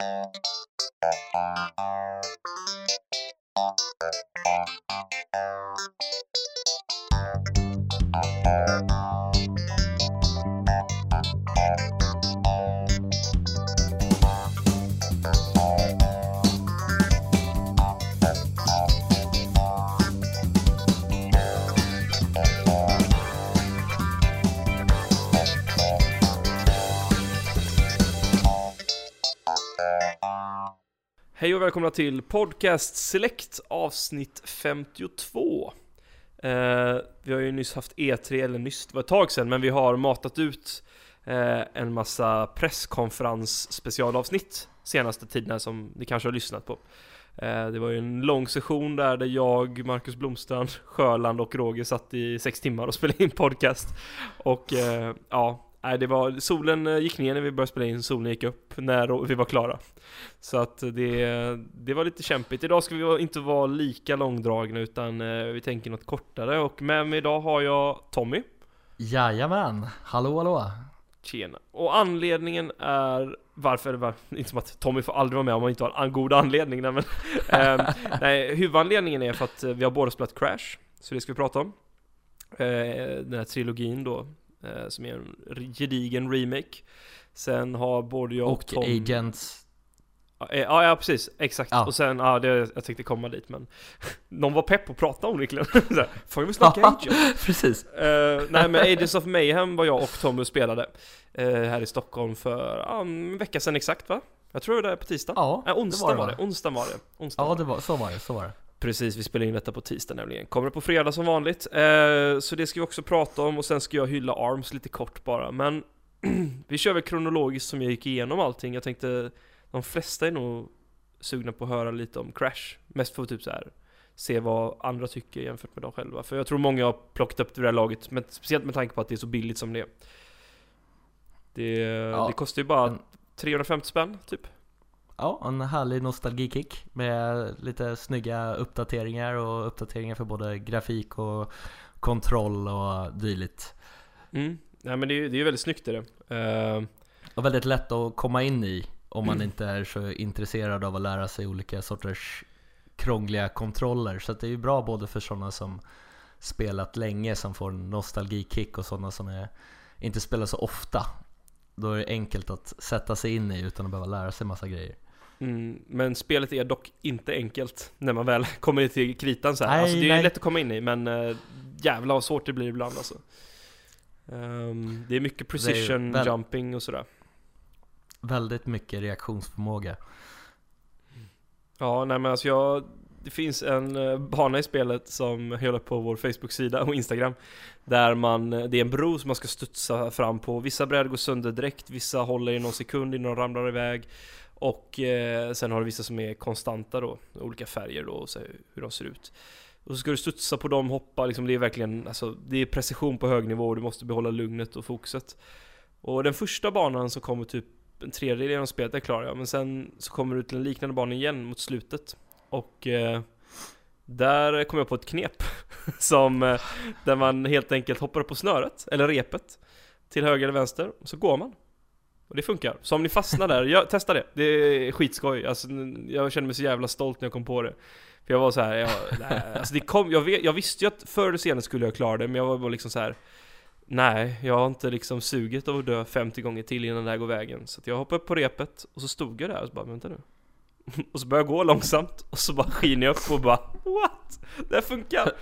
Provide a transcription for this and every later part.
Hej och välkomna till Podcast Select avsnitt 52. Eh, vi har ju nyss haft E3, eller nyss, det var ett tag sedan, men vi har matat ut eh, en massa presskonferens specialavsnitt senaste tiden som ni kanske har lyssnat på. Eh, det var ju en lång session där, där jag, Marcus Blomstrand, Sjöland och Roger satt i sex timmar och spelade in podcast. Och eh, ja, Nej, det var, solen eh, gick ner när vi började spela in, solen gick upp när vi var klara. Så att det, det var lite kämpigt. Idag ska vi inte vara lika långdragna utan eh, vi tänker något kortare och med mig idag har jag Tommy. Jajamän, hallå hallå! Tjena. Och anledningen är varför, var, inte som att Tommy får aldrig vara med om man inte har en god anledning, nej, men eh, nej, huvudanledningen är för att vi har båda spelat Crash, så det ska vi prata om. Eh, den här trilogin då, eh, som är en gedigen remake. Sen har både jag och, Och Tom... Agents Ja, ja, ja precis, exakt. Ja. Och sen, ja, det, jag tänkte komma dit men Någon var pepp verkligen. Så här, Får vi snacka Agents? Precis! Eh, nej men Agents of Mayhem var jag och Tommy spelade eh, Här i Stockholm för ja, en vecka sedan exakt va? Jag tror det är på tisdag? Ja, Nej, onsdag det var var det, det. onsdag var det, onsdag Ja var det var, så var det, så var det Precis, vi spelar in detta på tisdag nämligen. Kommer på fredag som vanligt. Eh, så det ska vi också prata om och sen ska jag hylla ARMS lite kort bara. Men vi kör väl kronologiskt som jag gick igenom allting. Jag tänkte de flesta är nog sugna på att höra lite om Crash. Mest för att typ så här se vad andra tycker jämfört med dem själva. För jag tror många har plockat upp det där laget, men speciellt med tanke på att det är så billigt som det är. Det, det kostar ju bara en- 350 spänn typ. Ja, en härlig nostalgikick med lite snygga uppdateringar och uppdateringar för både grafik och kontroll och dylikt Mm. Nej men det är ju det är väldigt snyggt är det. Eh, Och väldigt lätt att komma in i om man Mm. inte är så intresserad av att lära sig olika sorters krångliga kontroller Så det är ju bra både för sådana som spelat länge som får en nostalgikick och sådana som är, inte spelar så ofta Då är det enkelt att sätta sig in i utan att behöva lära sig massa grejer Mm, men spelet är dock inte enkelt när man väl kommer till kritan så här. Nej, alltså det är ju nej. lätt att komma in i men uh, jävlar vad svårt det blir ibland alltså. Ehm, det är mycket precision väl- jumping och sådär. Väldigt mycket reaktionsförmåga Ja, nej men alltså jag, det finns en eh, bana i spelet som jag håller på vår Facebook-sida och Instagram Där man, eh, det är en bro som man ska studsa fram på Vissa brädor går sönder direkt, vissa håller i någon sekund innan de ramlar iväg Och eh, sen har du vissa som är konstanta då, olika färger då och så hur de ser ut Och så ska du studsa på dem, hoppa liksom, det är verkligen, alltså det är precision på hög nivå och du måste behålla lugnet och fokuset Och den första banan så kommer typ en tredjedel genom spelet, det klarar jag. Men sen så kommer du till en liknande bana igen mot slutet. Och eh, där kom jag på ett knep som eh, där man helt enkelt hoppar upp på snöret, eller repet, till höger eller vänster, och så går man. Och det funkar. Så om ni fastnar där, jag, testa det. Det är skitskoj. Alltså, jag kände mig så jävla stolt när jag kom på det. För jag var så här, jag, nej, alltså det kom, jag, vet, jag visste ju att förr eller senare skulle jag klara det, men jag var bara liksom så här. Nej, jag har inte liksom suget av att dö 50 gånger till innan det här går vägen. Så att jag hoppade upp på repet och så stod jag där och så bara, vänta nu. Och så började jag gå långsamt och så bara skiner jag upp och bara What? Det här funkar!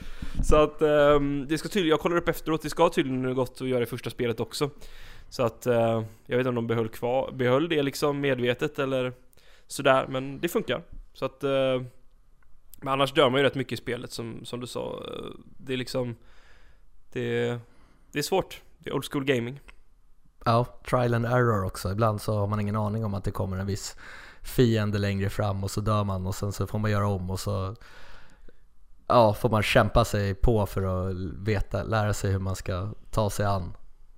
Så att ehm, det ska tydligen, jag kollar upp efteråt, det ska tydligen gått att göra i första spelet också. Så att eh, jag vet inte om de behöll kvar, behöll det liksom medvetet eller sådär, men det funkar. Så att eh, Men annars dör man ju rätt mycket i spelet som, som du sa. Det är liksom Det, det är svårt. Det är old school gaming. Ja, trial and error också. Ibland så har man ingen aning om att det kommer en viss fiende längre fram och så dör man och sen så får man göra om och så Ja, får man kämpa sig på för att veta, lära sig hur man ska ta sig an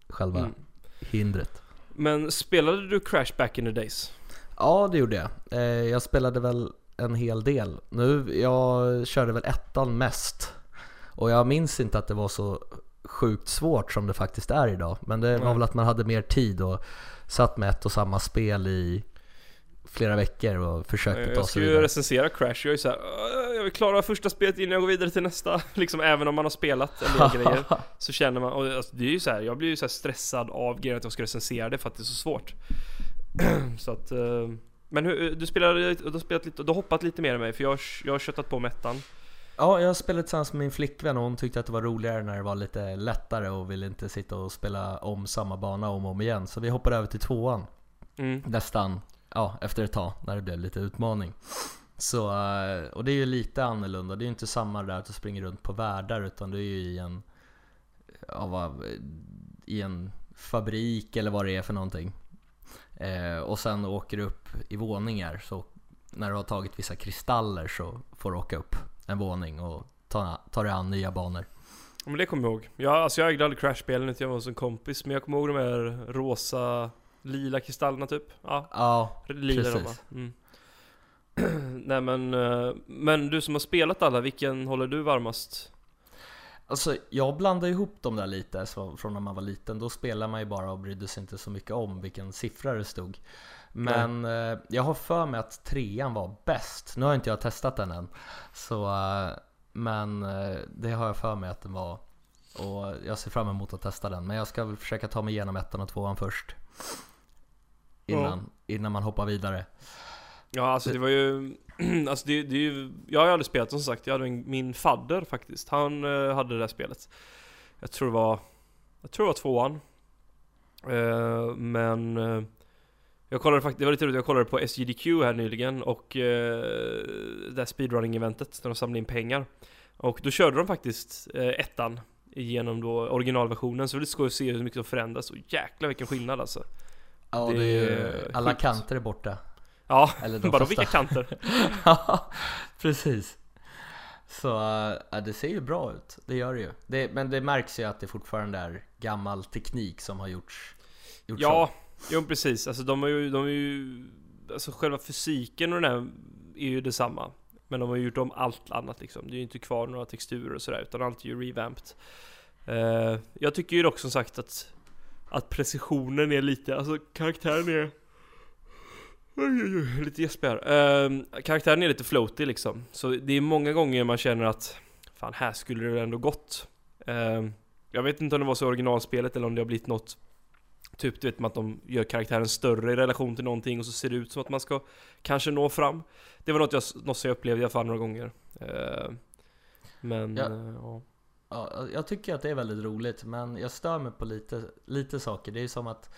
själva Mm. hindret. Men spelade du Crash back in the days? Ja, det gjorde jag. Eh, Jag spelade väl en hel del. Nu, jag körde väl ettan mest. Och jag minns inte att det var så sjukt svårt som det faktiskt är idag. Men det var Nej. väl att man hade mer tid och satt med ett och samma spel i flera veckor och försökte ta Jag sig ska ju vidare. recensera Crash, jag är ju såhär "Åh, Jag vill klara första spelet innan jag går vidare till nästa Liksom även om man har spelat en del grejer Så känner man, och alltså, det är ju så här, jag blir ju så här stressad av grejen att jag ska recensera det för att det är så svårt Så att eh, Men hur, du spelade, du har spelat lite, du har hoppat lite mer än mig för jag, jag har köttat på mättan Ja, jag spelade tillsammans med min flickvän och hon tyckte att det var roligare när det var lite lättare och ville inte sitta och spela om samma bana om och om igen. Så vi hoppade över till tvåan mm. nästan, ja, efter ett tag när det blev lite utmaning. Så, eh, och det är ju lite annorlunda, det är ju inte samma där att du springer runt på världar utan du är ju i en, ja, vad, i en fabrik eller vad det är för någonting. Eh, och sen åker du upp i våningar så när du har tagit vissa kristaller så får du åka upp en våning och ta, ta dig an nya banor. Ja, men det kommer jag ihåg. Jag, alltså jag ägde aldrig Crash-spelen utan jag var hos en kompis Men jag kommer ihåg de här rosa, lila kristallerna typ Ja, Ja, lila de precis. Mm. Nej men, eh, men du som har spelat alla, vilken håller du varmast? Alltså jag blandar ihop dem där lite så, från när man var liten. Då spelade man ju bara och brydde sig inte så mycket om vilken siffra det stod. Men eh, jag har för mig att trean var bäst. Nu har inte jag testat den än. Så, eh, men eh, det har jag för mig att den var. Och jag ser fram emot att testa den. Men jag ska väl försöka ta mig igenom ettan och tvåan först. Innan, innan man hoppar vidare. Ja alltså det var ju, alltså det, det är ju, jag har ju aldrig spelat som sagt, jag hade min, min fadder faktiskt, han eh, hade det där spelet. Jag tror det var, jag tror det var tvåan. Eh, Men eh, Jag kollade faktiskt, det var lite roligt, jag kollade på SJDQ här nyligen och eh, Det där speedrunning-eventet när de samlade in pengar. Och då körde de faktiskt eh, ettan Genom då originalversionen, så det var lite skoj att se hur mycket de förändras. Och jäklar vilken skillnad alltså Ja, Det det är alla sjukt. kanter är borta. Ja, Eller bara flesta. vilka kanter? Ja, precis. Så ja, det ser ju bra ut, det gör det ju. Det, men det märks ju att det fortfarande är gammal teknik som har gjorts. gjorts Ja, jo precis. Alltså de är ju, de är ju Alltså själva fysiken och den här är ju detsamma Men de har gjort om allt annat liksom Det är ju inte kvar några texturer och sådär utan allt är ju revamped Eh, Jag tycker ju dock som sagt att Att precisionen är lite, alltså karaktären är lite gäspig här. Eh, karaktären är lite floaty liksom. Så det är många gånger man känner att Fan här skulle det ändå gått. Eh, Jag vet inte om det var så i originalspelet eller om det har blivit något Typ du vet att de gör karaktären större i relation till någonting och så ser det ut som att man ska kanske nå fram. Det var något, jag, något som jag upplevde i alla fall några gånger. Eh, Men, Ja. eh, ja. Ja, jag tycker att det är väldigt roligt, men jag stör mig på lite, lite saker. Det är som att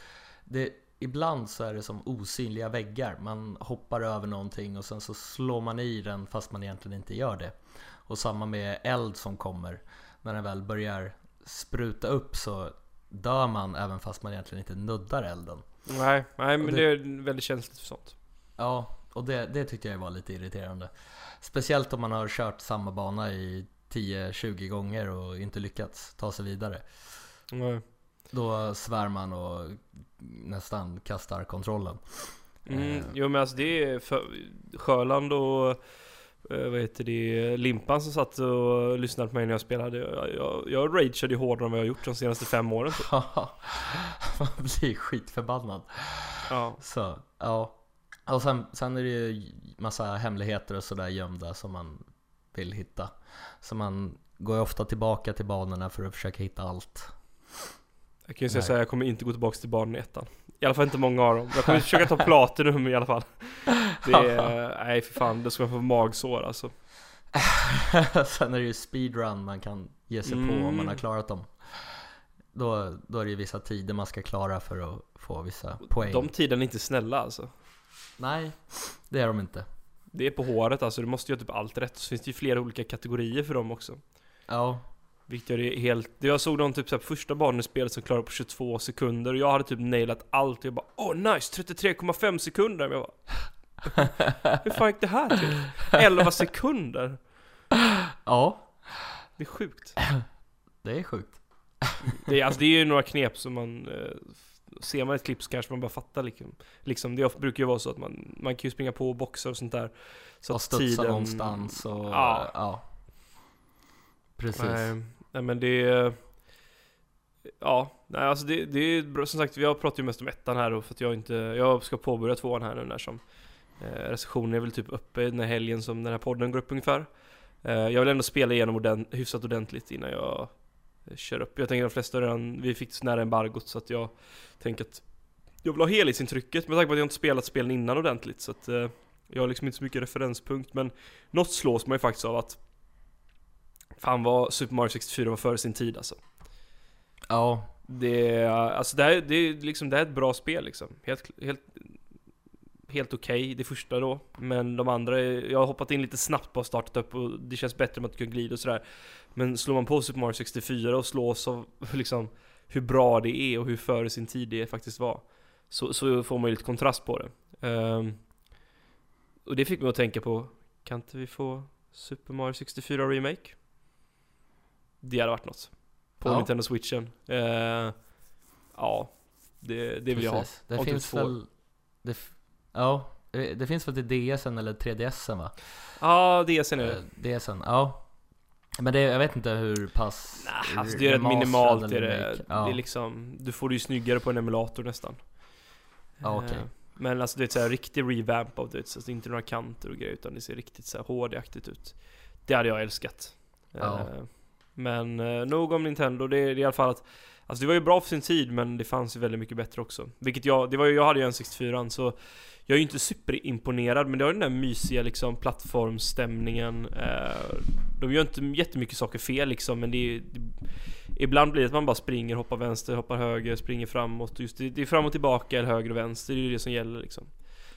det, ibland så är det som osynliga väggar. Man hoppar över någonting och sen så slår man i den fast man egentligen inte gör det. Och samma med eld som kommer. När den väl börjar spruta upp så dör man även fast man egentligen inte nuddar elden. Nej, nej men Och det... det- är väldigt känsligt för sånt Ja, och det, det tyckte jag var lite irriterande. Speciellt om man har kört samma bana i 10-20 gånger och inte lyckats ta sig vidare. Nej. Då svär man och nästan kastar kontrollen. Mm, Eh. jo men alltså det är för, Sjöland och eh, vad heter det, Limpan som satt och lyssnade på mig när jag spelade Jag, jag, jag rageade ju hårdare än vad jag har gjort de senaste fem åren typ. man blir skitförbannad. Ja, Så, ja. Och sen, sen är det ju massa hemligheter och sådär gömda som man vill hitta. Så man går ju ofta tillbaka till banorna för att försöka hitta allt. jag kan ju säga såhär, jag kommer inte gå tillbaka till barnen i ettan I alla fall inte många av dem Jag kommer försöka ta platinum i alla fall Det är, nej för fan, det ska man få magsår alltså Sen är det ju speedrun man kan ge sig på om man har Mm. klarat dem. Då, då är det ju vissa tider man ska klara för att få vissa poäng. De tiderna är inte snälla alltså Nej, det är de inte. Det är på håret alltså, du måste göra typ allt rätt Så finns det ju flera olika kategorier för dem också Ja, Vilket gör det helt... Jag såg någon typ såhär första barnen i spelet som klarade på 22 sekunder och jag hade typ nailat allt och jag bara Åh nice! 33,5 sekunder! Men jag bara, Hur fan gick det här till? 11 sekunder! ja, Det är sjukt det är sjukt. Det är, alltså, det är ju några knep som man eh, Ser man ett klipp så kanske man bara fattar liksom, liksom Det brukar ju vara så att man, man kan ju springa på boxar och sånt där Så och studsa tiden... någonstans och Ja. ja. Precis. Nej, nej men det. Ja, nej alltså det, det är. Som sagt, vi har pratat ju mest om ettan här då för att jag inte... Jag ska påbörja tvåan här nu när som Eh, recensionen är väl typ uppe den här helgen som den här podden går upp ungefär. Eh, jag vill ändå spela igenom ordent hyfsat ordentligt innan jag kör upp. Jag tänker de flesta redan, vi fick så nära embargot så att jag tänker att jag vill ha helhetsintrycket med tanke på att jag inte spelat spelen innan ordentligt så att eh, jag har liksom inte så mycket referenspunkt men något slås man ju faktiskt av att Fan vad Super Mario 64 var före sin tid alltså. Ja, Det, är- alltså det, här, det, är liksom, det här är ett bra spel liksom. Helt, helt, helt okej det första då. Men de andra, jag har hoppat in lite snabbt på att startat upp och det känns bättre med att kunna glida och sådär. Men slår man på Super Mario 64 och slås av liksom hur bra det är och hur före sin tid det faktiskt var. Så, så får man ju lite kontrast på det. Ehm, och det fick mig att tänka på, kan inte vi få Super Mario 64 Remake? Det hade varit något. På Ja. Nintendo Switchen. Eh, ja, det, det vill jag ha. precis. Det Om typ finns väl... Det, ja, det det finns väl till DSen eller 3DSen va? Ja, det är nu. Eh, DSen, ja. Men det, jag vet inte hur pass... Nah, alltså det är rätt minimalt. Är det. Ja. det är liksom, du får det ju snyggare på en emulator nästan. Ja. Eh, Men alltså det är ett så här riktig revamp av det, så det är inte några kanter och grejer utan det ser riktigt så här HD-aktigt ut. Det hade jag älskat. Ja. Eh, Men eh, nog om Nintendo, det är, det är i alla fall att Alltså det var ju bra för sin tid men det fanns ju väldigt mycket bättre också. Vilket jag, det var ju, jag hade ju en 64 så jag är ju inte superimponerad men det har den där mysiga liksom plattformsstämningen. Eh, de gör inte jättemycket saker fel liksom men det, är- det Ibland blir det att man bara springer, hoppar vänster, hoppar höger, springer framåt. Just det, det är fram och tillbaka eller höger och vänster, det är ju det som gäller liksom.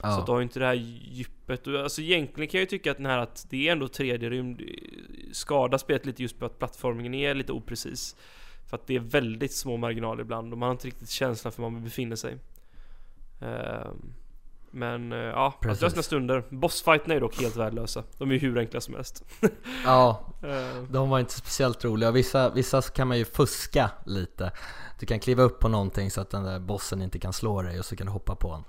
Så att du Ja, har ju inte det här djupet. Alltså egentligen kan jag ju tycka att den här att det är ändå tredje rymd skadar spelet lite just på att plattformingen är lite oprecis. För att det är väldigt små marginaler ibland och man har inte riktigt känslan för var man befinner sig. Ehm, Men eh, ja, att Precis. har sina stunder. Bossfighterna är dock helt värdelösa. De är ju hur enkla som helst. ja, Ehm, de var inte speciellt roliga. Vissa, vissa kan man ju fuska lite. Du kan kliva upp på någonting så att den där bossen inte kan slå dig och så kan du hoppa på den.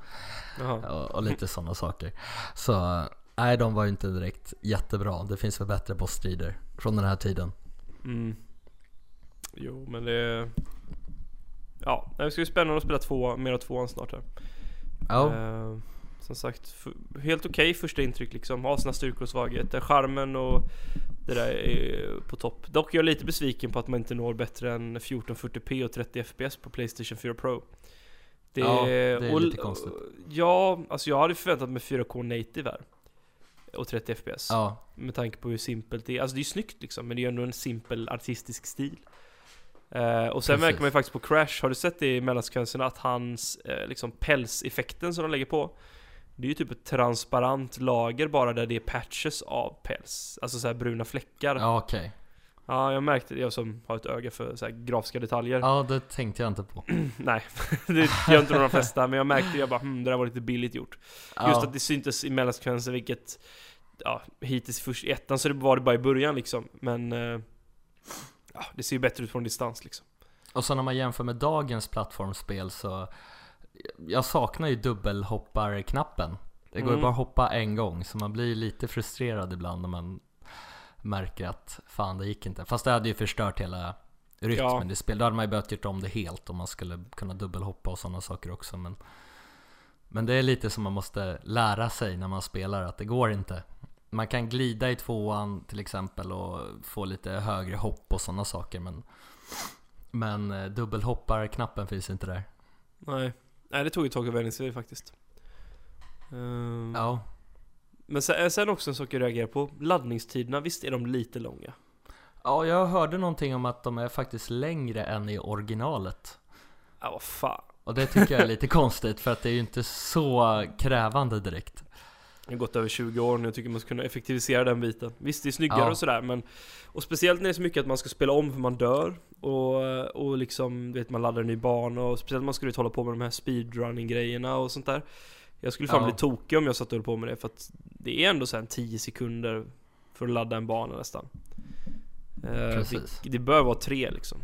Jaha. och, och lite sådana saker. Så nej, de var ju inte direkt jättebra. Det finns väl bättre bossstrider från den här tiden. Mm. Jo, men det... Ja, det ska bli spännande att spela två, mer av tvåan snart här. Ja, Eh, som sagt, helt okej första intryck liksom. Har sina styrkor och svagheter. Charmen och det där är på topp. Dock är jag lite besviken på att man inte når bättre än 1440p och 30 fps på Playstation 4 Pro. Det, Ja, det är och- lite konstigt. Ja, alltså jag hade förväntat mig 4K native här. Och 30 fps. ja, Med tanke på hur simpelt det är. Alltså det är ju snyggt liksom, men det är ju ändå en simpel artistisk stil. Eh, och sen Precis. märker man ju faktiskt på Crash, har du sett det i mellansekvenserna att hans eh, liksom pälseffekten som de lägger på Det är ju typ ett transparent lager bara där det är patches av päls. Alltså så här bruna fläckar. Ja, ja okej. jag märkte det, jag som har ett öga för så här grafiska detaljer. Ja, det tänkte jag inte på. Nej, det gör inte de flesta, men jag märkte jag bara hmm, det där var lite billigt gjort. Ja, Just att det syntes i mellansekvenser vilket Ja, hittills först i ettan så det var det bara i början liksom Men eh, Ja, det ser ju bättre ut från distans liksom Och så när man jämför med dagens plattformsspel så Jag saknar ju dubbelhopparknappen. Det går ju Mm. bara att hoppa en gång så man blir lite frustrerad ibland när man märker att fan det gick inte. Fast det hade ju förstört hela rytmen Ja. i spel. Då hade man ju behövt gjort om det helt om man skulle kunna dubbelhoppa och sådana saker också. Men, men det är lite som man måste lära sig när man spelar att det går inte. Man kan glida i tvåan till exempel och få lite högre hopp och sådana saker men Men eh, dubbelhopparknappen finns inte där. Nej, nej det tog ett tag att vänja sig faktiskt Ehm, Ja, Men sen, sen också en sak jag reagerar på Laddningstiderna, visst är de lite långa? ja jag hörde någonting om att de är faktiskt längre än i originalet. Ja, vad fan Och det tycker jag är lite konstigt för att det är ju inte så krävande direkt. Det har gått över 20 år nu, jag tycker man ska kunna effektivisera den biten Visst, det är snyggare Ja. och sådär men Och speciellt när det är så mycket att man ska spela om för man dör Och, och liksom, vet man laddar en ny bana och speciellt man skulle hålla på med de här speedrunning grejerna och sånt där Jag skulle fan Ja. bli tokig om jag satt och höll på med det för att Det är ändå sen 10 sekunder För att ladda en bana nästan Eh, Precis. det, det bör vara tre liksom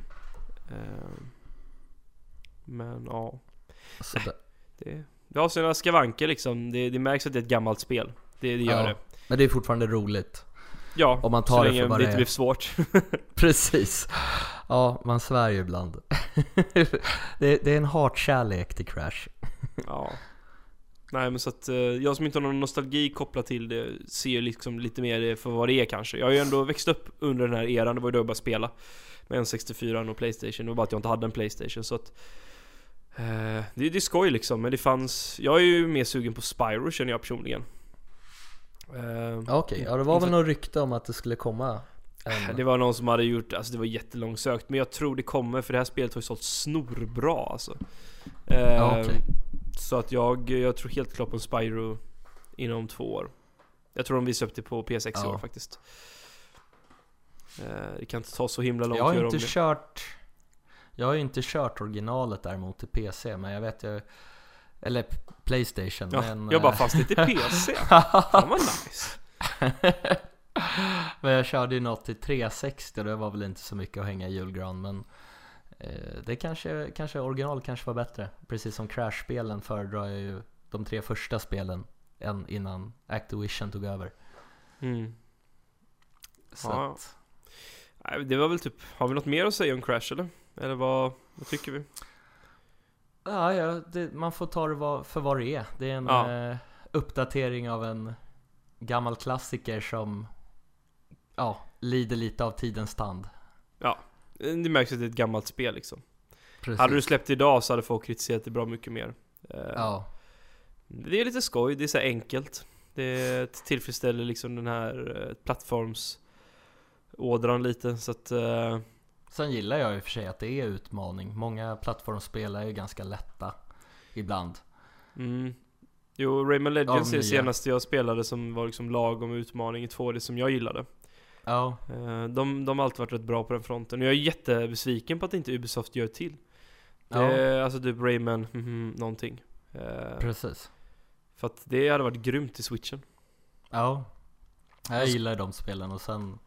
Eh, Men ja Så det, det, har sina skavanker liksom det, det märks att det är ett gammalt spel Det, det gör ja. det Men det är fortfarande roligt. Ja, Om man så tar det länge för det det inte blir svårt. Precis. Ja, man svär ju ibland. det, det är en hatkärlek till Crash. ja. Nej men så att eh, jag som inte har någon nostalgi kopplat till det ser ju liksom lite mer för vad det är kanske. Jag har ju ändå växt upp under den här eran, det var ju då jag började spela. Med en 64 och Playstation, det var bara att jag inte hade en Playstation så att eh, det, det är skoj liksom, men det fanns... Jag är ju mer sugen på Spyro känner jag personligen. Eh, Okej, okay. ja det var väl något rykte om att det skulle komma en... Det var någon som hade gjort, alltså det var jättelångsökt Men jag tror det kommer för det här spelet har ju sålt snorbra alltså eh, ja, okay. Så att jag, jag tror helt klart på en Spyro inom två år Jag tror de visar upp det på PS6 ja. i år faktiskt eh, Det kan inte ta så himla långt Jag har inte kört Jag har ju inte kört originalet däremot till PC men jag vet ju Eller Playstation ja, men, Jag bara fast det till PC Fan vad nice Men jag körde ju något till 360 och det var väl inte så mycket att hänga i julgran men eh, Det kanske, kanske original kanske var bättre Precis som Crash-spelen föredrar jag ju de tre första spelen än innan Activision tog över mm. Så ja. att... Det var väl typ, har vi något mer att säga om Crash eller? Eller vad, vad tycker vi? Ja, ja det, man får ta det för vad det är Det är en ja. eh, uppdatering av en gammal klassiker som ja, lider lite av tidens tand. Ja, det märks att det är ett gammalt spel liksom. Precis. Hade du släppt idag så hade folk kritiserat det bra mycket mer. Eh, ja. Det är lite skoj, det är så enkelt. Det tillfredsställer liksom den här eh, plattformsådran lite så att... Sen gillar jag i och för sig att det är utmaning. Många plattformsspel är ju ganska lätta ibland. Mm. Jo, Rayman Legends är det senaste jag spelade som var liksom lagom utmaning i 2D som jag gillade. Ja. Eh, de, de har alltid varit rätt bra på den fronten. Och jag är jättebesviken på att inte Ubisoft gör till. Ja. alltså typ Rayman, mm, mm, någonting. Eh, Precis. För att det hade varit grymt i switchen. Ja. Jag gillar de spelen och sen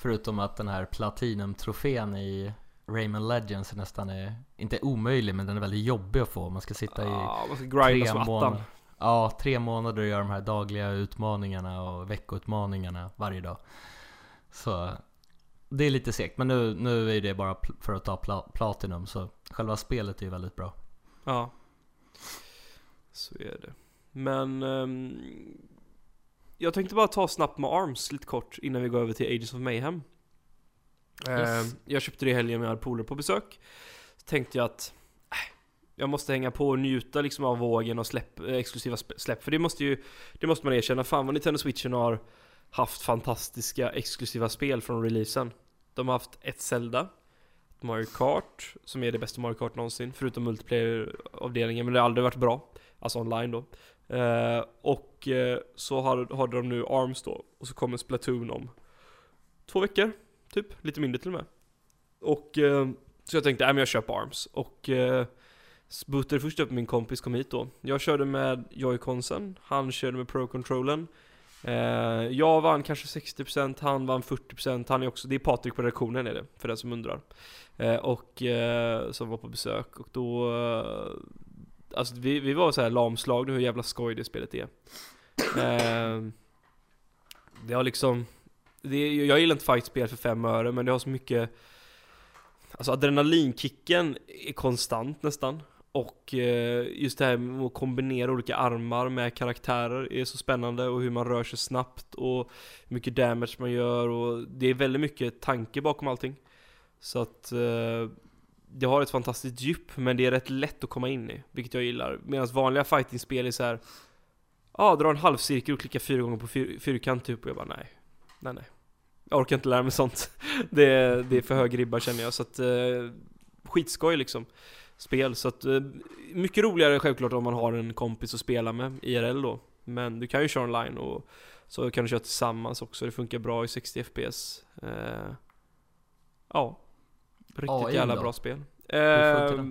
Förutom att den här Platinum-trofén i Rayman Legends nästan är, inte omöjlig men den är väldigt jobbig att få. Man ska sitta i ja, man ska tre månader. Ja, tre månader och göra de här dagliga utmaningarna och veckoutmaningarna varje dag. Så det är lite segt, men nu, nu är det bara för att ta pla Platinum så själva spelet är väldigt bra. Ja, så är det. Men um, jag tänkte bara ta snabbt med ARMS lite kort innan vi går över till Ages of Mayhem. Yes. Uh, jag köpte det i helgen med polare på besök. Så tänkte jag att jag måste hänga på och njuta liksom av vågen och släpp, eh, exklusiva släpp. För det måste ju, det måste man erkänna. Fan vad Nintendo Switchen har haft fantastiska exklusiva spel från releasen. De har haft ett Zelda, ett Mario Kart, som är det bästa Mario Kart någonsin, förutom multiplayer-avdelningen, men det har aldrig varit bra. Alltså online då. Eh, och eh, så har, har de nu ARMS då, och så kommer Splatoon om två veckor, typ, lite mindre till och med. Och eh, så jag tänkte, nej men jag köper ARMS. Och eh, bootade först upp min kompis kom hit då. Jag körde med joyconsen, han körde med Pro-controllen. Eh, jag vann kanske 60%, han vann 40%, han är också, det är Patrik på redaktionen är det, för den som undrar. Eh, och, eh, som var på besök, och då, eh, alltså vi, vi var så här lamslagna hur jävla skoj det spelet är. Eh, det har liksom, det, jag gillar inte fightspel för fem öre, men det har så mycket Alltså adrenalinkicken är konstant nästan och eh, just det här med att kombinera olika armar med karaktärer är så spännande och hur man rör sig snabbt och hur mycket damage man gör och det är väldigt mycket tanke bakom allting. Så att eh, det har ett fantastiskt djup men det är rätt lätt att komma in i, vilket jag gillar. Medan vanliga fightingspel är så här. Ja, ah, dra en halvcirkel och klicka fyra gånger på fyr fyrkant typ och jag bara nej. Nej nej. Jag orkar inte lära mig sånt. det, är, det är för hög ribba känner jag så att eh, skitskoj liksom spel. Så att, eh, mycket roligare självklart om man har en kompis att spela med, IRL då. Men du kan ju köra online och så kan du köra tillsammans också. Det funkar bra i 60 FPS. Eh, ja, riktigt AI jävla då? bra spel. Eh,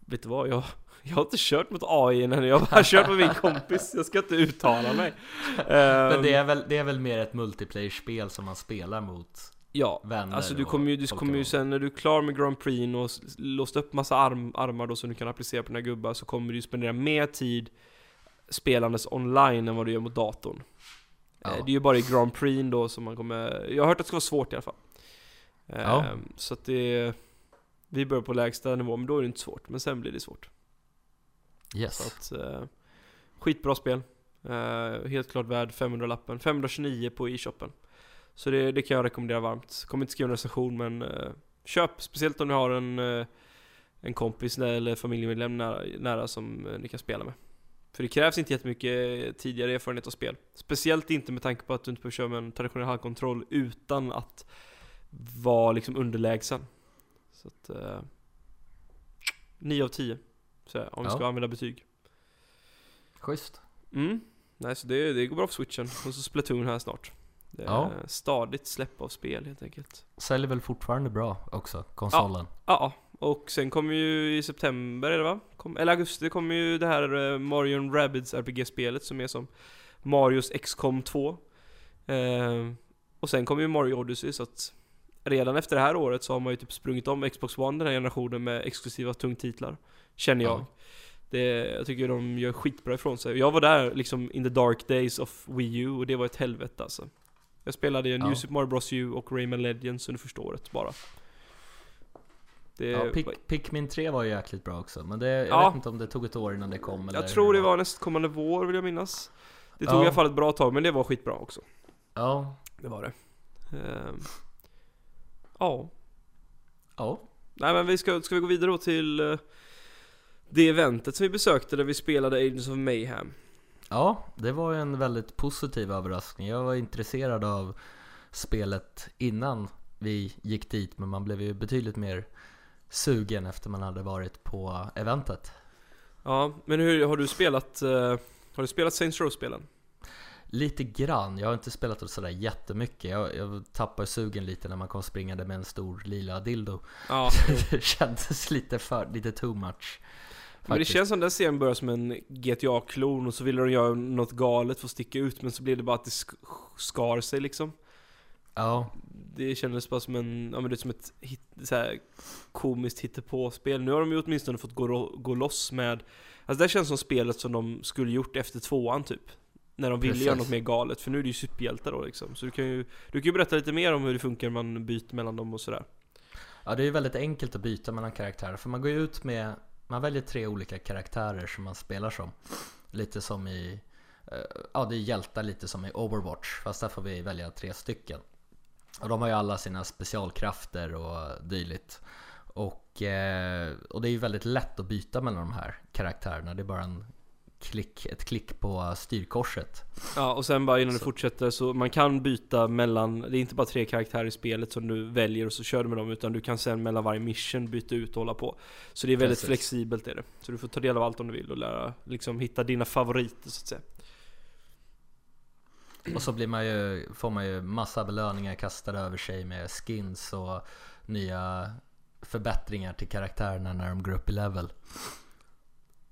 vet du vad? Jag, jag har inte kört mot AI än, jag har bara kört med min kompis. Jag ska inte uttala mig. Men det är väl, det är väl mer ett multiplayer-spel som man spelar mot Ja, vänner alltså du kommer ju, du kommer ju sen när du är klar med Grand Prix och låst upp massa arm, armar då som du kan applicera på dina gubbar så kommer du ju spendera mer tid spelandes online än vad du gör mot datorn. Ja. Eh, det är ju bara i Grand Prix då som man kommer, jag har hört att det ska vara svårt i alla fall. Ja. Ehm, så att det, vi börjar på lägsta nivå, men då är det inte svårt, men sen blir det svårt. Yes. Så att, eh, skitbra spel. Eh, helt klart värd 500-lappen. 529 på e-shoppen. Så det, det kan jag rekommendera varmt. Kommer inte skriva en recension men eh, köp. Speciellt om ni har en, en kompis eller familjemedlem nära, nära som ni kan spela med. För det krävs inte jättemycket tidigare erfarenhet av spel. Speciellt inte med tanke på att du inte behöver köra med en traditionell handkontroll utan att vara liksom underlägsen. Så att... Eh, 9 av 10. Så här, om vi Ja. ska använda betyg. Schysst. Mm. Nej, så det, det går bra för switchen. Och så Splatoon här snart. Det är Ja. stadigt släpp av spel helt enkelt. Säljer väl fortfarande bra också, konsolen? Ja, och sen kommer ju i september är det va? Kom, eller augusti kommer ju det här eh, Mario Rabbids RPG-spelet som är som Marios XCOM 2. Eh, och sen kommer ju Mario Odyssey så att redan efter det här året så har man ju typ sprungit om Xbox One den här generationen med exklusiva tungtitlar. Känner jag. Ja. Det, jag tycker de gör skitbra ifrån sig. Jag var där liksom in the dark days of Wii U och det var ett helvete alltså. Jag spelade ju New Ja. Super Mario Bros U och Rayman Legends under första året bara. Det, Ja, Pick, Pikmin 3 var ju jäkligt bra också, men det, jag Ja. vet inte om det tog ett år innan det kom eller jag tror det var nästkommande vår vill jag minnas. Det tog Ja. i alla fall ett bra tag, men det var skitbra också. Ja, Det var det. Ehm, ja. ja. Nej men vi ska, ska vi gå vidare då till eh, det eventet som vi besökte där vi spelade Agents of Mayhem. Ja, det var ju en väldigt positiv överraskning. Jag var intresserad av spelet innan vi gick dit, men man blev ju betydligt mer sugen efter man hade varit på eventet. Ja, men hur har du spelat, eh, har du spelat Saints Row-spelen? Lite grann, jag har inte spelat det sådär jättemycket. Jag, jag tappar sugen lite när man kom springande med en stor lila dildo. Ja, det kändes lite för, lite too much. men det faktiskt. känns som den serien börjar som en GTA-klon och så ville de göra något galet för att sticka ut men så blev det bara att det sk- skar sig liksom. Ja, Det kändes bara som en, ja men det är som ett hit, så här, komiskt hittepåspel. Nu har de ju åtminstone fått gå, gå loss med, alltså det känns som spelet som de skulle gjort efter tvåan typ. När de ville Precis. göra något mer galet, för nu är det ju superhjältar då liksom. Så du kan ju, du kan ju berätta lite mer om hur det funkar när man byter mellan dem och sådär. Ja, det är ju väldigt enkelt att byta mellan karaktärer för man går ju ut med, man väljer tre olika karaktärer som man spelar som. Lite som i, eh, ja det är hjältar lite som i Overwatch fast där får vi välja tre stycken. Och de har ju alla sina specialkrafter och dylikt. Och, eh, och det är ju väldigt lätt att byta mellan de här karaktärerna, det är bara en klick, ett klick på styrkorset. Ja, och sen bara innan du fortsätter så man kan byta mellan, det är inte bara tre karaktärer i spelet som du väljer och så kör du med dem utan du kan sen mellan varje mission byta ut och hålla på. Så det är väldigt Precis. flexibelt är det. Så du får ta del av allt om du vill och lära, liksom hitta dina favoriter så att säga. Och så blir man ju, får man ju massa belöningar kastade över sig med skins och nya förbättringar till karaktärerna när de går upp i level.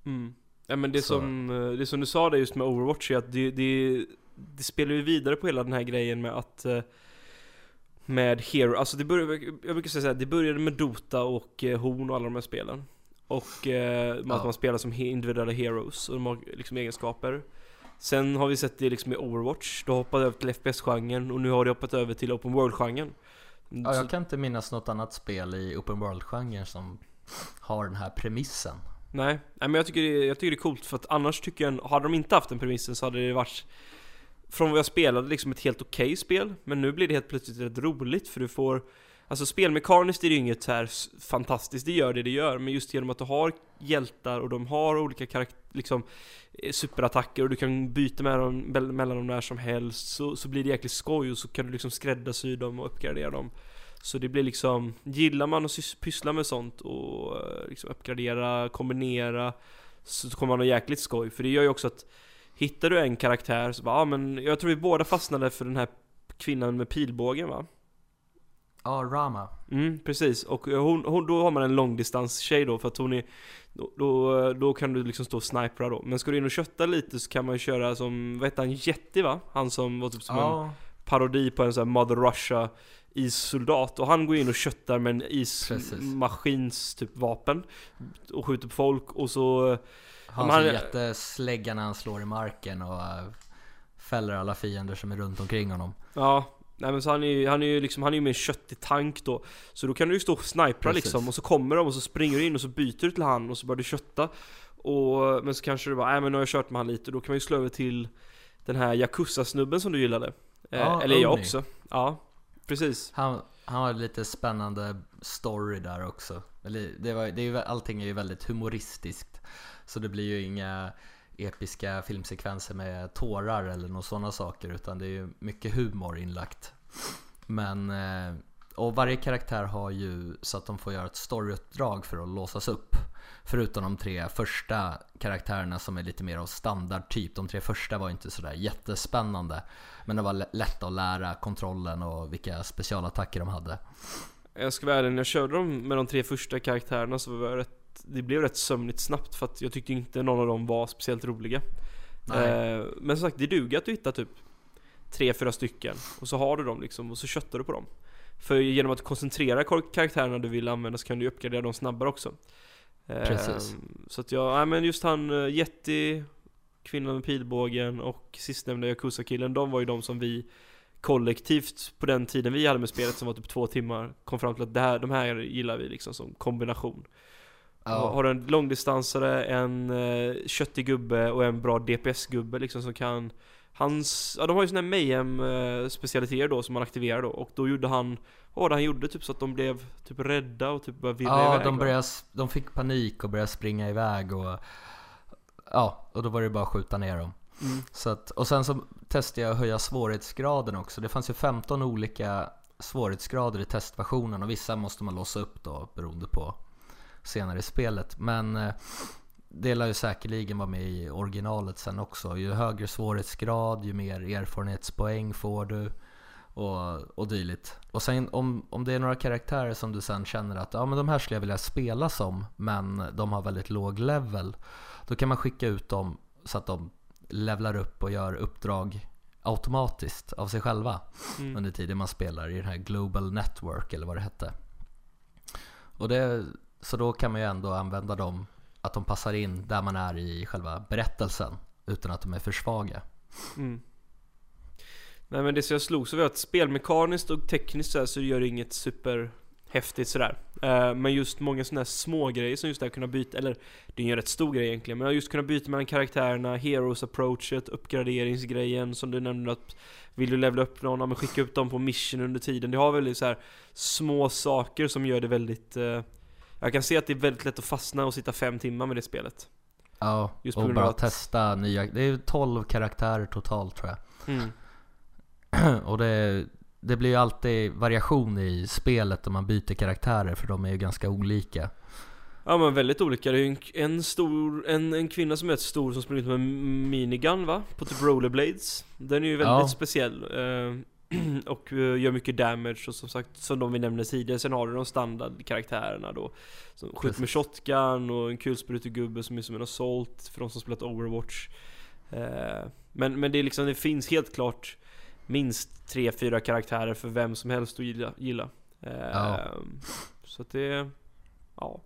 Mm. Ja men det Så- som, eh, det som du sa där just med Overwatch är att det, det, det spelar ju vidare på hela den här grejen med att eh, med Hero, alltså det började, jag brukar säga här, det började med Dota och eh, Horn och alla de här spelen. Och eh, att Ja. man spelar som individuella heroes och de har liksom egenskaper. Sen har vi sett det liksom i Overwatch, då hoppade över till FPS-genren och nu har det hoppat över till Open World-genren. Ja, jag kan inte minnas något annat spel i Open World-genren som har den här premissen. Nej, nej men jag tycker, det, jag tycker det är coolt för att annars tycker jag, hade de inte haft den premissen så hade det varit Från vad jag spelade liksom ett helt okej spel Men nu blir det helt plötsligt rätt roligt för du får Alltså spelmekaniskt är det ju inget så här fantastiskt, det gör det det gör Men just genom att du har hjältar och de har olika karaktär, liksom eh, Superattacker och du kan byta med dem, mellan dem när som helst så, så blir det jäkligt skoj och så kan du liksom skräddarsy dem och uppgradera dem så det blir liksom, gillar man att pyssla med sånt och eh, liksom uppgradera, kombinera Så kommer man ha jäkligt skoj, för det gör ju också att Hittar du en karaktär så bara, ja men jag tror vi båda fastnade för den här kvinnan med pilbågen va? Ja, Rama. Mm, precis. Och eh, hon, hon, då har man en långdistans-tjej då för att hon är då, då, då kan du liksom stå och snipra då. Men ska du in och kötta lite så kan man ju köra som, vad heter han, Jetty va? Han som var typ som en Ja, parodi på en sån här Mother Russia issoldat och han går in och köttar med en ismaskins typ vapen och skjuter på folk och så han har jätteslägga när han slår i marken och äh, fäller alla fiender som är runt omkring honom. ja Nej men så han är ju, han är ju liksom, han är ju med en köttig tank då. Så då kan du ju stå och snipra liksom och så kommer de och så springer du in och så byter du till han och så börjar du kötta. Och, men så kanske du bara, nej men nu har jag kört med han lite, då kan man ju slå över till den här Yakuza-snubben som du gillade. Eh, Ja, eller jag också. Ja, precis. Han, han har lite spännande story där också. Det var, det är ju, allting är ju väldigt humoristiskt. Så det blir ju inga episka filmsekvenser med tårar eller några sådana saker. Utan det är ju mycket humor inlagt. Men, eh, och varje karaktär har ju så att de får göra ett storyuppdrag för att låsas upp. Förutom de tre första karaktärerna som är lite mer av standardtyp. De tre första var inte sådär jättespännande. Men det var lä- lätt att lära kontrollen och vilka specialattacker de hade. Jag ska vara ärlig, när jag körde dem med de tre första karaktärerna så var jag rätt, det blev rätt sömnigt snabbt för att jag tyckte inte någon av dem var speciellt roliga. Eh, men som sagt, det duger att du hittar typ tre, fyra stycken och så har du dem liksom och så köttar du på dem. För genom att koncentrera kar- karaktärerna du vill använda så kan du uppgradera dem snabbare också. Eh, Precis. Så att jag, nej men just han uh, Yeti, kvinnan med pilbågen och sistnämnda Yakuza-killen, de var ju de som vi kollektivt på den tiden vi hade med spelet som var typ två timmar kom fram till att det här, de här gillar vi liksom som kombination. Ja. Har du en långdistansare, en uh, köttig gubbe och en bra DPS-gubbe liksom som kan Hans, ja de har ju såna här mayhem uh, specialiteter då som man aktiverar då och då gjorde han var det han gjorde? Typ så att de blev typ rädda och typ började virra Ja, iväg de, va? började, de fick panik och började springa iväg och Ja, och då var det bara att skjuta ner dem. Mm. Så att, och sen så testade jag att höja svårighetsgraden också. Det fanns ju 15 olika svårighetsgrader i testversionen och vissa måste man låsa upp då beroende på senare i spelet. Men eh, det lär ju säkerligen vara med i originalet sen också. Ju högre svårighetsgrad, ju mer erfarenhetspoäng får du och, och dylikt. Och sen om, om det är några karaktärer som du sen känner att ja, men de här skulle jag vilja spela som men de har väldigt låg level. Då kan man skicka ut dem så att de levlar upp och gör uppdrag automatiskt av sig själva Mm. under tiden man spelar i den här Global Network eller vad det hette. Och det, så då kan man ju ändå använda dem, att de passar in där man är i själva berättelsen utan att de är för svaga. Mm. Nej men det som jag slog så var att spelmekaniskt och tekniskt så, här, så gör det inget super häftigt sådär. Eh, men just många sådana här små grejer som just det här kunna byta, eller det är ju en rätt stor grej egentligen, men just kunna byta mellan karaktärerna, heroes approachet, uppgraderingsgrejen som du nämnde att vill du levla upp någon, ja, men skicka upp dem på mission under tiden. Det har väldigt så här små saker som gör det väldigt uh, jag kan se att det är väldigt lätt att fastna och sitta fem timmar med det spelet. Ja, Just och bara att- testa nya, det är ju 12 karaktärer totalt tror jag. Mm. Och det, det blir ju alltid variation i spelet om man byter karaktärer för de är ju ganska olika. Ja men väldigt olika, det är ju en, en stor, en, en kvinna som är rätt stor som springer ut med en minigun va? På typ rollerblades Den är ju väldigt Ja. speciell eh, Och eh, gör mycket damage och som sagt, som de vi nämnde tidigare Sen har du de standardkaraktärerna då Som skjuter med shotgun och en kulsprutegubbe som är som en assault För de som spelat Overwatch eh, men, men det är liksom, det finns helt klart Minst tre fyra karaktärer för vem som helst att gilla, gilla. Eh, Ja. Så att det, ja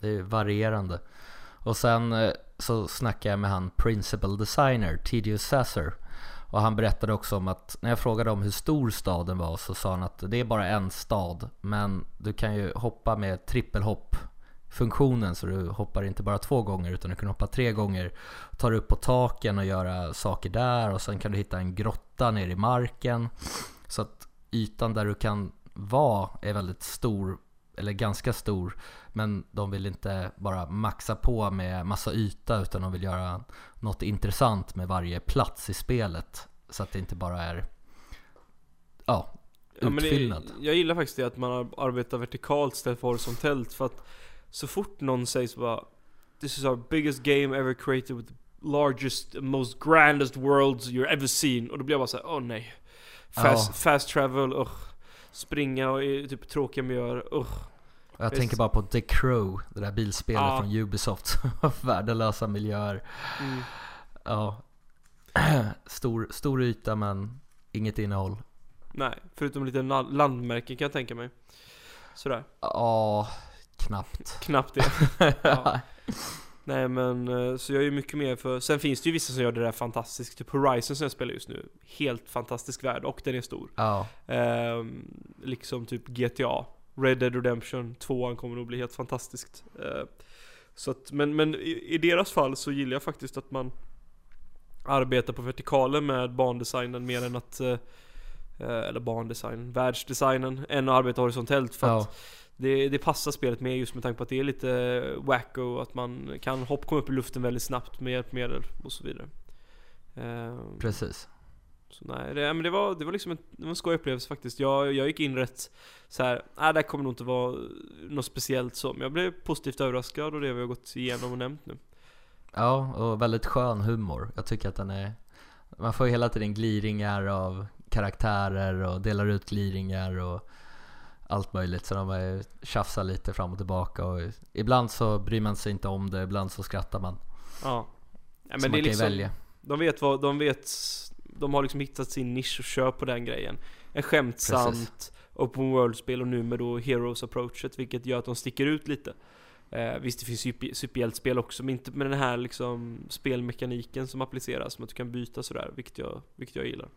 Det är varierande. Och sen så snackade jag med han Principal Designer, T.D. Sasser. Och han berättade också om att när jag frågade om hur stor staden var så sa han att det är bara en stad. Men du kan ju hoppa med trippelhopp funktionen så du hoppar inte bara två gånger utan du kan hoppa tre gånger. Ta dig upp på taken och göra saker där och sen kan du hitta en grotta nere i marken. Så att ytan där du kan vara är väldigt stor, eller ganska stor. Men de vill inte bara maxa på med massa yta utan de vill göra något intressant med varje plats i spelet. Så att det inte bara är ja, Ja, men det, utfyllnad. jag gillar faktiskt det att man ar- arbetar vertikalt istället för horisontellt för att så fort någon säger så bara This is our biggest game ever created with the largest, most grandest worlds you've ever seen Och då blir jag bara såhär, åh nej Fast, Ja. fast travel, usch Springa och i typ tråkiga miljöer, usch jag Visst. tänker bara på The Crow, det där bilspelet Ja. från Ubisoft. Värdelösa miljöer. mm. Ja. Stor, stor yta men inget innehåll. Nej, förutom lite landmärken kan jag tänka mig Sådär, Ja, knappt. knappt det Ja. Nej men, eh, så jag är ju mycket mer för, sen finns det ju vissa som gör det där fantastiskt, typ Horizon som jag spelar just nu Helt fantastisk värld, och den är stor. Ja, Ehm, Liksom typ GTA Red Dead Redemption 2 kommer nog bli helt fantastiskt. Eh, Så att, men, men i, i deras fall så gillar jag faktiskt att man arbetar på vertikalen med bandesignen mer än att eh, eh, eller bandesign, världsdesignen, än att arbeta horisontellt för Ja, att det, det passar spelet med just med tanke på att det är lite wacko, att man kan hopp komma upp i luften väldigt snabbt med hjälpmedel och så vidare. Eh, precis. så nej, det, men det var, det var liksom en, det var en skoj upplevelse faktiskt. Jag, jag gick in rätt så här, nej det här kommer nog inte vara något speciellt så, men jag blev positivt överraskad och det vi har gått igenom och nämnt nu. Ja, och väldigt skön humor. Jag tycker att den är... Man får ju hela tiden gliringar av karaktärer och delar ut gliringar och allt möjligt. Så de tjafsar lite fram och tillbaka och ibland så bryr man sig inte om det, ibland så skrattar man. Ja. ja men så det man är kan liksom, välja. de vet vad, de vet, de har liksom hittat sin nisch och kör på den grejen. En skämtsamt Precis. open world-spel och nu med då Heroes approachet, vilket gör att de sticker ut lite. Eh, visst det finns super, superhjältespel också, men inte med den här liksom spelmekaniken som appliceras, som att du kan byta sådär, vilket jag, vilket jag gillar.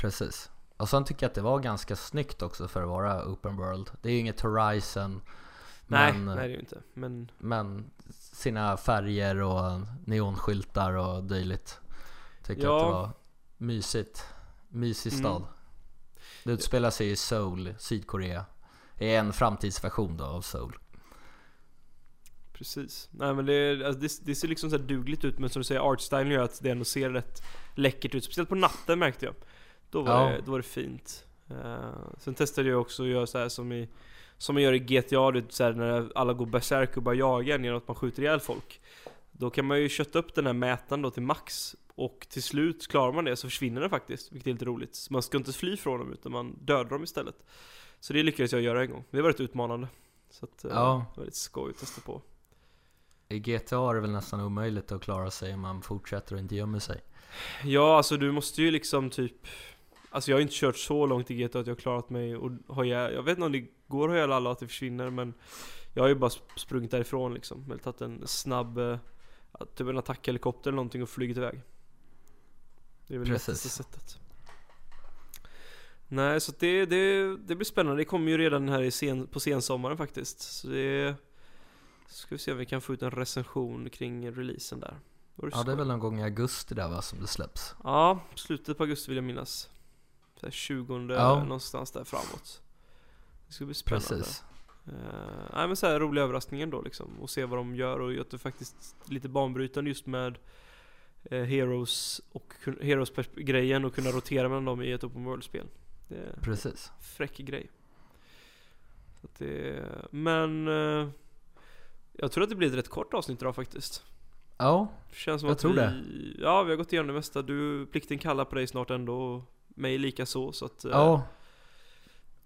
Precis. Och sen tycker jag att det var ganska snyggt också för att vara open world. Det är ju inget Horizon. Nej, Men, nej det är ju inte. Men men sina färger och neonskyltar och dylikt. Tycker jag Ja. att det var mysigt. Mysig Mm. stad. Det utspelar sig i Seoul, Sydkorea. Det är en framtidsversion då av Seoul. precis. Nej men det, alltså, det, det ser liksom så här dugligt ut, men som du säger, artstylen gör att det ändå ser rätt läckert ut. Speciellt på natten märkte jag. Då var, Ja. det, då var det fint. Eh, sen testade jag också att göra så här som i som man gör i GTA, är så här när alla går berserk och bara jagar en genom att man skjuter ihjäl folk. Då kan man ju kötta upp den här mätaren då till max och till slut klarar man det så försvinner den faktiskt, vilket är lite roligt. Så man ska inte fly från dem utan man dödar dem istället. Så det lyckades jag göra en gång. Det var rätt utmanande. Så att, eh, Ja. det var lite skoj att testa på. I GTA är det väl nästan omöjligt att klara sig om man fortsätter och inte gömmer sig. Ja, alltså du måste ju liksom typ Alltså jag har inte kört så långt i GTA att jag har klarat mig och har jag, jag vet inte om det går att ihjäl alla att det försvinner men Jag har ju bara sp- sprungit därifrån liksom, eller tagit en snabb eh, Typ en attackhelikopter eller någonting och flugit iväg Det är väl det Precis. lättaste sättet Nej, så det, det, det blir spännande. Det kommer ju redan här i sen, på sensommaren faktiskt. Så det ska vi se om vi kan få ut en recension kring releasen där. Ja, det är väl någon gång i augusti där va, som det släpps. Ja, slutet på augusti vill jag minnas. Så här 20 Ja. någonstans där framåt. Det ska bli spännande. Precis. Uh, nej men så här roliga överraskningar då liksom. Och se vad de gör och att det faktiskt lite banbrytande just med eh, Heroes och Heroes grejen och kunna rotera mellan dem i ett open world-spel. Precis. fräck grej. Det, men eh, jag tror att det blir ett rätt kort avsnitt idag faktiskt. Ja, Känns som Jag att tror vi, det. Ja, vi har gått igenom det mesta. Du, plikten kallar på dig snart ändå. Mig lika så, så att... eh, ja.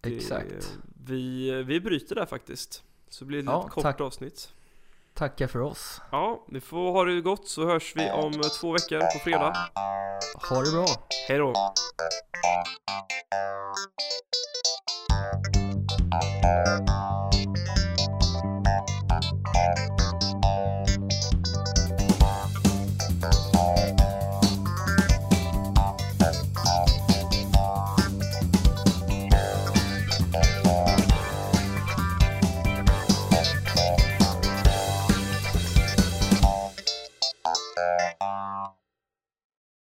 det- Exakt. Vi, vi bryter där faktiskt. Så blir det ett Ja, litet kort tack. avsnitt. Tackar för oss. Ja, ni får ha det gott så hörs vi om två veckor på fredag. Ha det bra. Hej då!